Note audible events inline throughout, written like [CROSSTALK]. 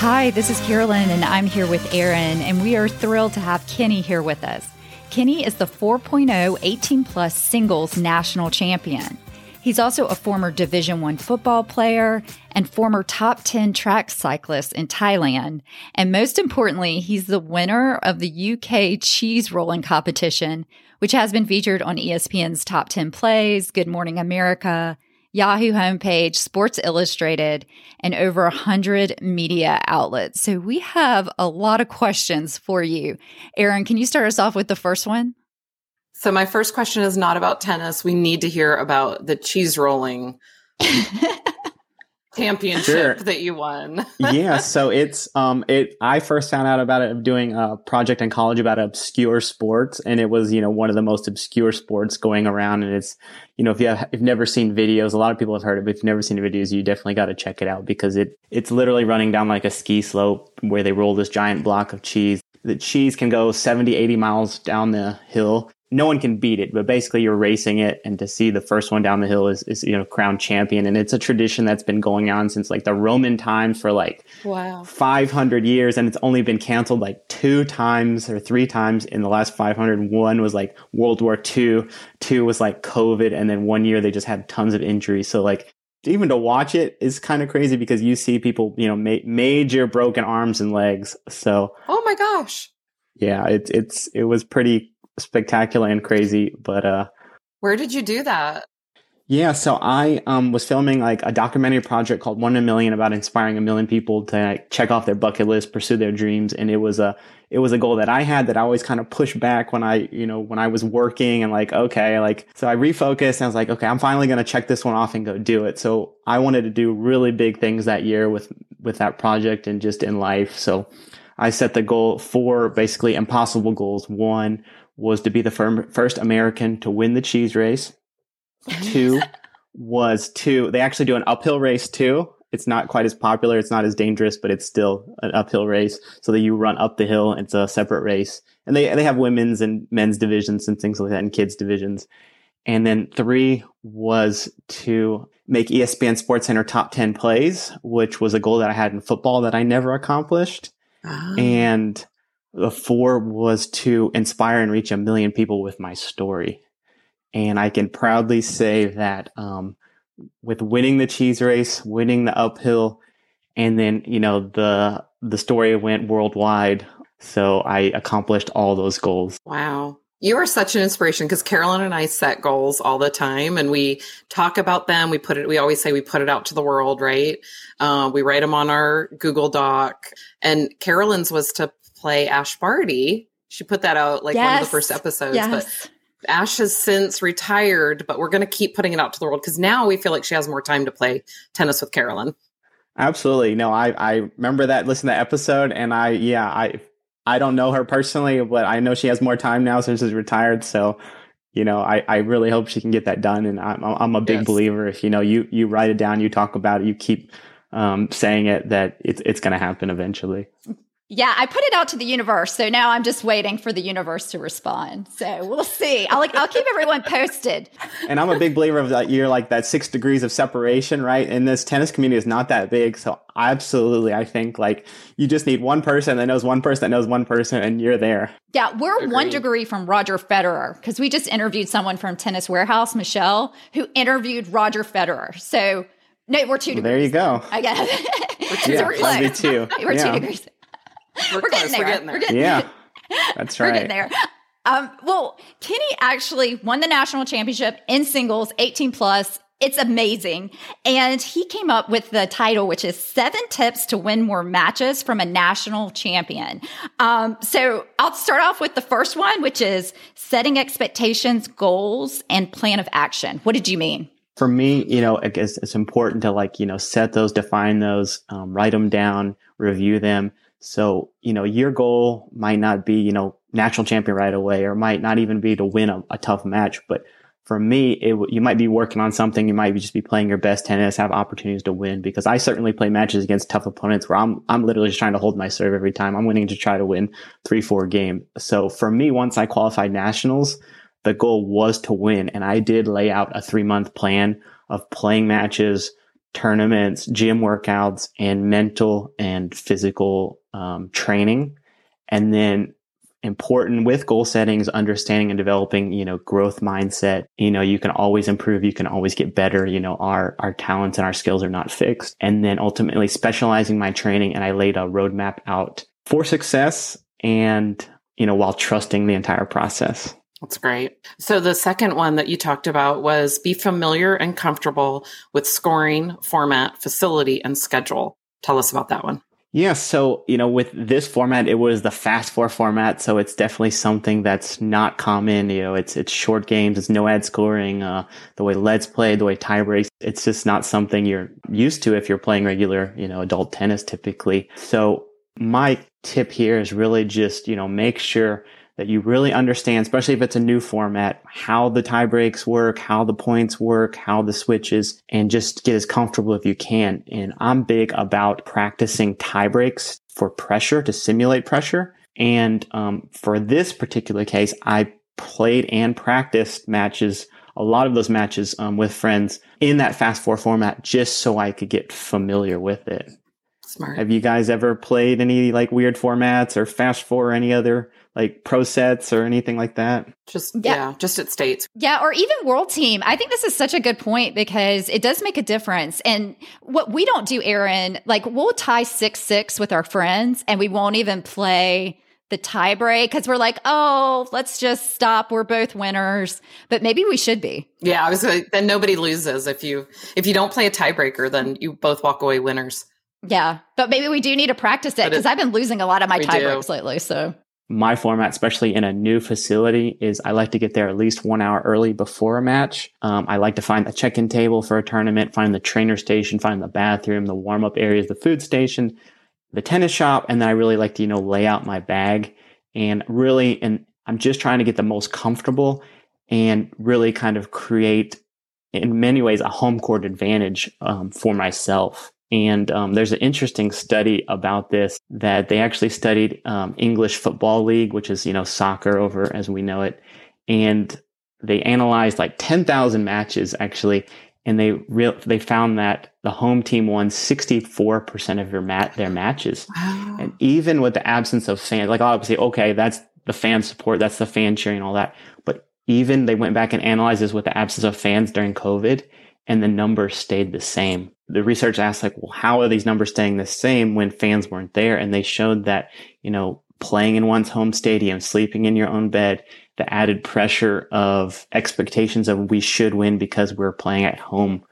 Hi, this is Carolyn, and I'm here with Aaron, and we are thrilled to have Kenny here with us. Kenny is the 4.0 18 plus singles national champion. He's also a former Division 1 football player and former top 10 track cyclist in Thailand. And most importantly, he's the winner of the UK cheese rolling competition, which has been featured on ESPN's Top 10 Plays, Good Morning America, Yahoo homepage, Sports Illustrated, and over 100 media outlets. So we have a lot of questions for you. Aaron, can you start us off with the first one? So, my first question is not about tennis. We need to hear about the cheese rolling [LAUGHS] championship sure. that you won. [LAUGHS] yeah, so it's um it I first found out about it doing a project in college about obscure sports and it was, you know, one of the most obscure sports going around and it's you know, if you have if never seen videos, a lot of people have heard it, but if you've never seen the videos, you definitely got to check it out because it it's literally running down like a ski slope where they roll this giant block of cheese. The cheese can go 70, 80 miles down the hill no one can beat it, but basically you're racing it and to see the first one down the hill is, is, you know, crown champion. And it's a tradition that's been going on since like the Roman times for like wow. 500 years. And it's only been canceled like two times or three times in the last 500. One was like World War II. Two was like COVID. And then one year they just had tons of injuries. So like even to watch it is kind of crazy because you see people, you know, ma- major broken arms and legs. So, oh my gosh. Yeah, it's, it's, it was pretty spectacular and crazy. But uh, where did you do that? Yeah, so I um, was filming like a documentary project called One in a Million about inspiring a million people to like, check off their bucket list, pursue their dreams, and it was a it was a goal that I had that I always kind of pushed back when I you know when I was working and like okay like so I refocused and I was like okay I'm finally gonna check this one off and go do it. So I wanted to do really big things that year with with that project and just in life. So I set the goal for basically impossible goals. One was to be the firm, first American to win the cheese race. Two [LAUGHS] was to, they actually do an uphill race too. It's not quite as popular. It's not as dangerous, but it's still an uphill race. So that you run up the hill. It's a separate race. And they, they have women's and men's divisions and things like that and kids divisions. And then three was to make ESPN Sports Center top 10 plays, which was a goal that I had in football that I never accomplished. Oh. And the four was to inspire and reach a million people with my story. And I can proudly say that um, with winning the cheese race, winning the uphill, and then you know the the story went worldwide. So I accomplished all those goals. Wow. You are such an inspiration because Carolyn and I set goals all the time and we talk about them. We put it, we always say we put it out to the world, right? Uh, we write them on our Google Doc. And Carolyn's was to play Ash Barty. She put that out like yes. one of the first episodes. Yes. But Ash has since retired, but we're going to keep putting it out to the world because now we feel like she has more time to play tennis with Carolyn. Absolutely. No, I, I remember that, listen to that episode, and I, yeah, I, I don't know her personally, but I know she has more time now since she's retired. So, you know, I, I really hope she can get that done. And I'm, I'm a big yes. believer. If you know, you, you write it down, you talk about it, you keep um, saying it, that it's, it's going to happen eventually. Yeah, I put it out to the universe, so now I'm just waiting for the universe to respond. So we'll see. I'll I'll keep everyone posted. [LAUGHS] And I'm a big believer of that. You're like that six degrees of separation, right? And this tennis community is not that big, so absolutely, I think like you just need one person that knows one person that knows one person, and you're there. Yeah, we're Agreed. one degree from Roger Federer because we just interviewed someone from Tennis Warehouse, Michelle, who interviewed Roger Federer. So no, we're two well, degrees. There you go. I guess. [LAUGHS] we're two, yeah, [LAUGHS] we're two. we're yeah. two degrees. We're, we're getting there. We're getting there. We're getting yeah, that's right. [LAUGHS] We're getting there. Um, well, Kenny actually won the national championship in singles, 18 plus. It's amazing. And he came up with the title, which is seven tips to win more matches from a national champion. Um, so I'll start off with the first one, which is setting expectations, goals, and plan of action. What did you mean? For me, you know, it's, it's important to like, you know, set those, define those, um, write them down, review them so, you know, your goal might not be, you know, national champion right away, or might not even be to win a, a tough match. But for me, it, you might be working on something. You might just be playing your best tennis, have opportunities to win. Because I certainly play matches against tough opponents where I'm, I'm literally just trying to hold my serve every time. I'm winning to try to win three, four game. So for me, once I qualified nationals, the goal was to win. And I did lay out a three month plan of playing matches, tournaments, gym workouts, and mental and physical um, training. And then important with goal settings, understanding and developing, you know, growth mindset. You know, you can always improve. You can always get better. You know, our, our talents and our skills are not fixed. And then ultimately specializing my training. And I laid a roadmap out for success and, you know, while trusting the entire process. That's great. So the second one that you talked about was be familiar and comfortable with scoring, format, facility, and schedule. Tell us about that one. Yeah, so you know, with this format, it was the fast four format, so it's definitely something that's not common. You know, it's it's short games, it's no ad scoring. Uh, the way Let's play, the way tie breaks, it's just not something you're used to if you're playing regular, you know, adult tennis typically. So my tip here is really just you know make sure that you really understand, especially if it's a new format, how the tie breaks work, how the points work, how the switches, and just get as comfortable as you can. And I'm big about practicing tie breaks for pressure to simulate pressure. And um, for this particular case, I played and practiced matches, a lot of those matches um, with friends in that fast four format, just so I could get familiar with it. Smart. Have you guys ever played any like weird formats or fast four or any other like pro sets or anything like that? Just yeah. yeah, just at states. Yeah, or even world team. I think this is such a good point because it does make a difference. And what we don't do, Aaron, like we'll tie six six with our friends and we won't even play the tie break because we're like, oh, let's just stop. We're both winners, but maybe we should be. Yeah, I was like, then nobody loses if you if you don't play a tiebreaker, then you both walk away winners. Yeah, but maybe we do need to practice it because I've been losing a lot of my tie breaks lately. So my format, especially in a new facility, is I like to get there at least one hour early before a match. Um, I like to find a check-in table for a tournament, find the trainer station, find the bathroom, the warm-up areas, the food station, the tennis shop, and then I really like to you know lay out my bag and really, and I'm just trying to get the most comfortable and really kind of create, in many ways, a home court advantage um, for myself. And um, there's an interesting study about this that they actually studied um, English Football League, which is you know soccer over as we know it, and they analyzed like 10,000 matches actually, and they real they found that the home team won 64% of their mat their matches, wow. and even with the absence of fans, like obviously okay that's the fan support, that's the fan cheering, all that, but even they went back and analyzed this with the absence of fans during COVID, and the numbers stayed the same the research asked like, well, how are these numbers staying the same when fans weren't there? And they showed that, you know, playing in one's home stadium, sleeping in your own bed, the added pressure of expectations of we should win because we're playing at home,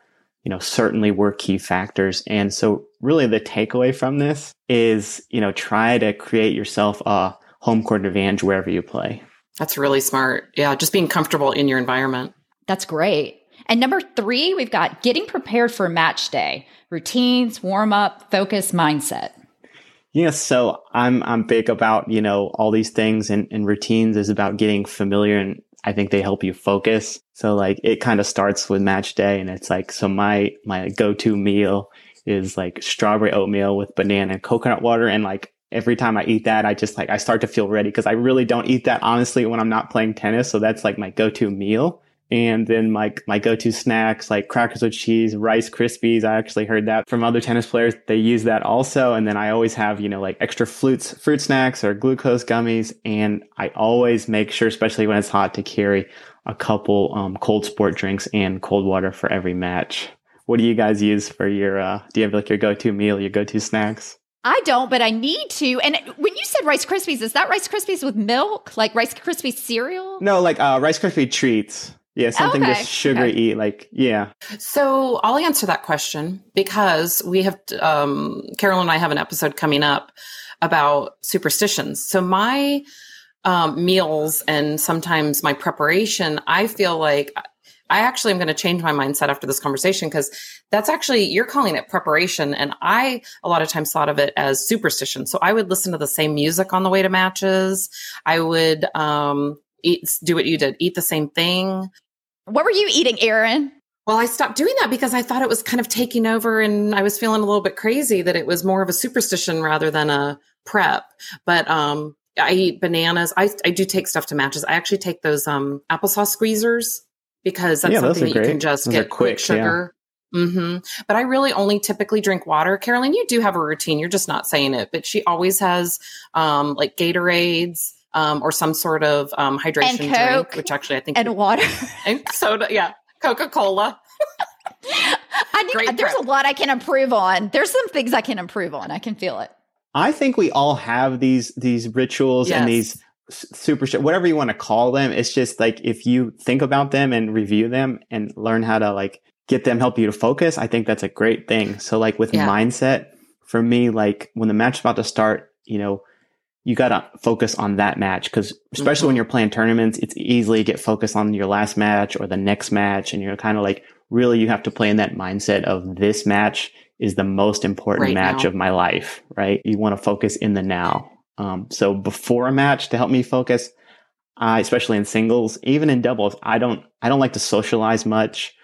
you know, certainly were key factors. And so really the takeaway from this is, you know, try to create yourself a home court advantage wherever you play. That's really smart. Yeah. Just being comfortable in your environment. That's great. And number three, we've got getting prepared for match day, routines, warm up, focus, mindset. Yeah, so I'm I'm big about you know all these things and, and routines is about getting familiar and I think they help you focus. So like it kind of starts with match day and it's like so my my go to meal is like strawberry oatmeal with banana and coconut water and like every time I eat that I just like I start to feel ready because I really don't eat that honestly when I'm not playing tennis. So that's like my go to meal and then my my go-to snacks like crackers with cheese, Rice Krispies. I actually heard that from other tennis players. They use that also. And then I always have, you know, like extra fruits, fruit snacks or glucose gummies. And I always make sure, especially when it's hot, to carry a couple um, cold sport drinks and cold water for every match. What do you guys use for your? Uh, do you have like your go-to meal, your go-to snacks? I don't, but I need to. And when you said Rice Krispies, is that Rice Krispies with milk, like Rice Krispies cereal? No, like uh, Rice Krispie treats. Yeah, something okay. just sugary okay. eat, like yeah. So I'll answer that question because we have um, Carol and I have an episode coming up about superstitions. So my um, meals and sometimes my preparation, I feel like I actually am going to change my mindset after this conversation because that's actually you're calling it preparation, and I a lot of times thought of it as superstition. So I would listen to the same music on the way to matches. I would um, eat, do what you did, eat the same thing. What were you eating, Aaron? Well, I stopped doing that because I thought it was kind of taking over and I was feeling a little bit crazy that it was more of a superstition rather than a prep. But um, I eat bananas. I, I do take stuff to matches. I actually take those um, applesauce squeezers because that's yeah, something that you can just those get quick, quick sugar. Mm-hmm. But I really only typically drink water. Carolyn, you do have a routine. You're just not saying it, but she always has um, like Gatorades um, or some sort of um, hydration drink, which actually I think and water [LAUGHS] and soda. Yeah, Coca Cola. I need, there's prep. a lot I can improve on. There's some things I can improve on. I can feel it. I think we all have these these rituals yes. and these super whatever you want to call them. It's just like if you think about them and review them and learn how to like get them help you to focus, I think that's a great thing. So like with yeah. mindset, for me, like when the match about to start, you know, you got to focus on that match because especially mm-hmm. when you're playing tournaments, it's easily get focused on your last match or the next match. And you're kind of like, really, you have to play in that mindset of this match is the most important right match now. of my life, right? You want to focus in the now. Um, so before a match to help me focus, uh, especially in singles, even in doubles, I don't, I don't like to socialize much.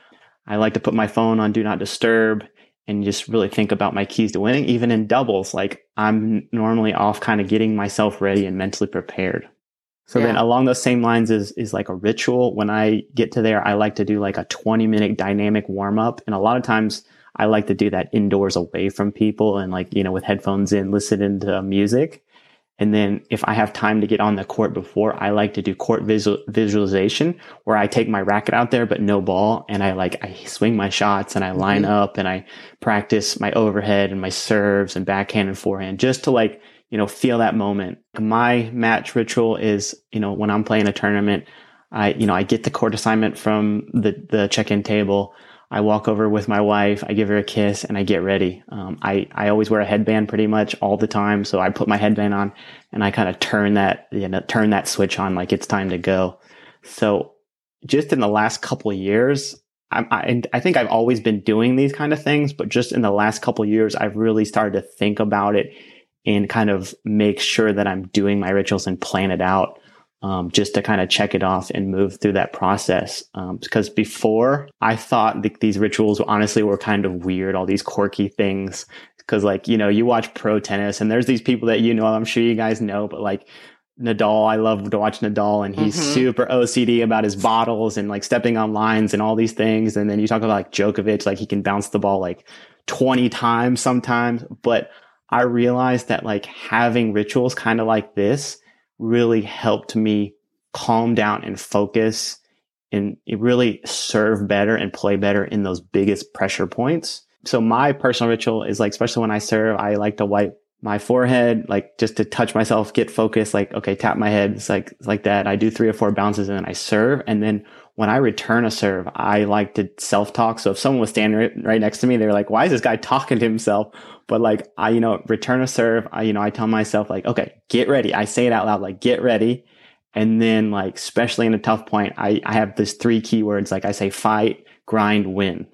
I like to put my phone on do not disturb and just really think about my keys to winning. Even in doubles, like I'm normally off kind of getting myself ready and mentally prepared. So yeah. then along those same lines is, is like a ritual. When I get to there, I like to do like a 20 minute dynamic warm up. And a lot of times I like to do that indoors away from people and like, you know, with headphones in, listening to music. And then if I have time to get on the court before, I like to do court visual, visualization where I take my racket out there, but no ball. And I like, I swing my shots and I line mm-hmm. up and I practice my overhead and my serves and backhand and forehand just to like, you know, feel that moment. My match ritual is, you know, when I'm playing a tournament, I, you know, I get the court assignment from the, the check-in table. I walk over with my wife, I give her a kiss, and I get ready. Um, I I always wear a headband pretty much all the time, so I put my headband on and I kind of turn that you know turn that switch on like it's time to go. So just in the last couple years, I, I, I think I've always been doing these kind of things, but just in the last couple years, I've really started to think about it and kind of make sure that I'm doing my rituals and plan it out um, just to kind of check it off and move through that process. Um, because before I thought that these rituals honestly were kind of weird, all these quirky things. Because like you know, you watch pro tennis and there's these people that you know, I'm sure you guys know, but like Nadal, I love to watch Nadal, and he's mm-hmm. super OCD about his bottles and like stepping on lines and all these things. And then you talk about like Djokovic, like he can bounce the ball like 20 times sometimes. But I realized that like having rituals kind of like this really helped me calm down and focus and really serve better and play better in those biggest pressure points. So my personal ritual is like, especially when I serve, I like to wipe my forehead, like just to touch myself, get focused, like, okay, tap my head. It's like, it's like that. I do three or four bounces and then I serve. And then when I return a serve, I like to self talk. So if someone was standing right, next to me, they're like, why is this guy talking to himself? But like, I, you know, return a serve, I, you know, I tell myself like, okay, get ready. I say it out loud, like, get ready. And then like, especially in a tough point, I, I have this three keywords. Like I say, fight, grind, win.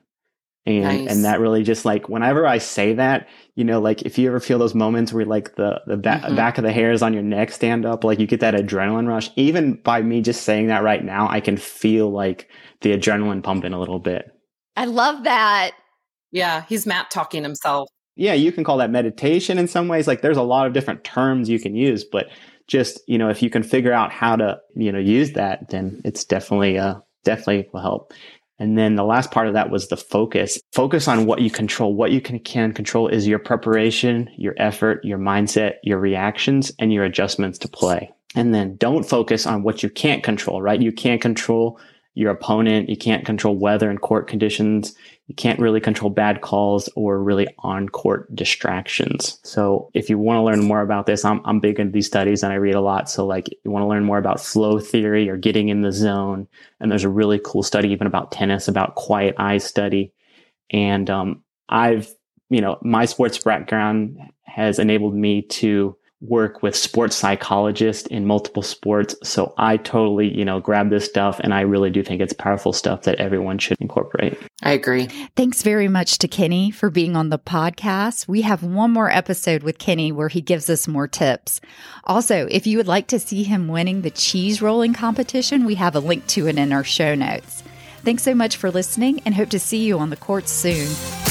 And, nice. and that really just like, whenever I say that, you know, like if you ever feel those moments where like the, the ba- mm-hmm. back of the hairs on your neck stand up, like you get that adrenaline rush, even by me just saying that right now, I can feel like the adrenaline pumping a little bit. I love that. Yeah. He's Matt talking himself yeah, you can call that meditation in some ways. Like there's a lot of different terms you can use, but just, you know, if you can figure out how to, you know, use that, then it's definitely, uh, definitely will help. And then the last part of that was the focus. Focus on what you control. What you can, can control is your preparation, your effort, your mindset, your reactions, and your adjustments to play. And then don't focus on what you can't control, right? You can't control your opponent. You can't control weather and court conditions. You can't really control bad calls or really on court distractions. So if you want to learn more about this, I'm, I'm big into these studies and I read a lot. So like you want to learn more about flow theory or getting in the zone. And there's a really cool study even about tennis, about quiet eye study. And, um, I've, you know, my sports background has enabled me to work with sports psychologists in multiple sports. So I totally, you know, grab this stuff and I really do think it's powerful stuff that everyone should incorporate. I agree. Thanks very much to Kenny for being on the podcast. We have one more episode with Kenny where he gives us more tips. Also, if you would like to see him winning the cheese rolling competition, we have a link to it in our show notes. Thanks so much for listening and hope to see you on the courts soon.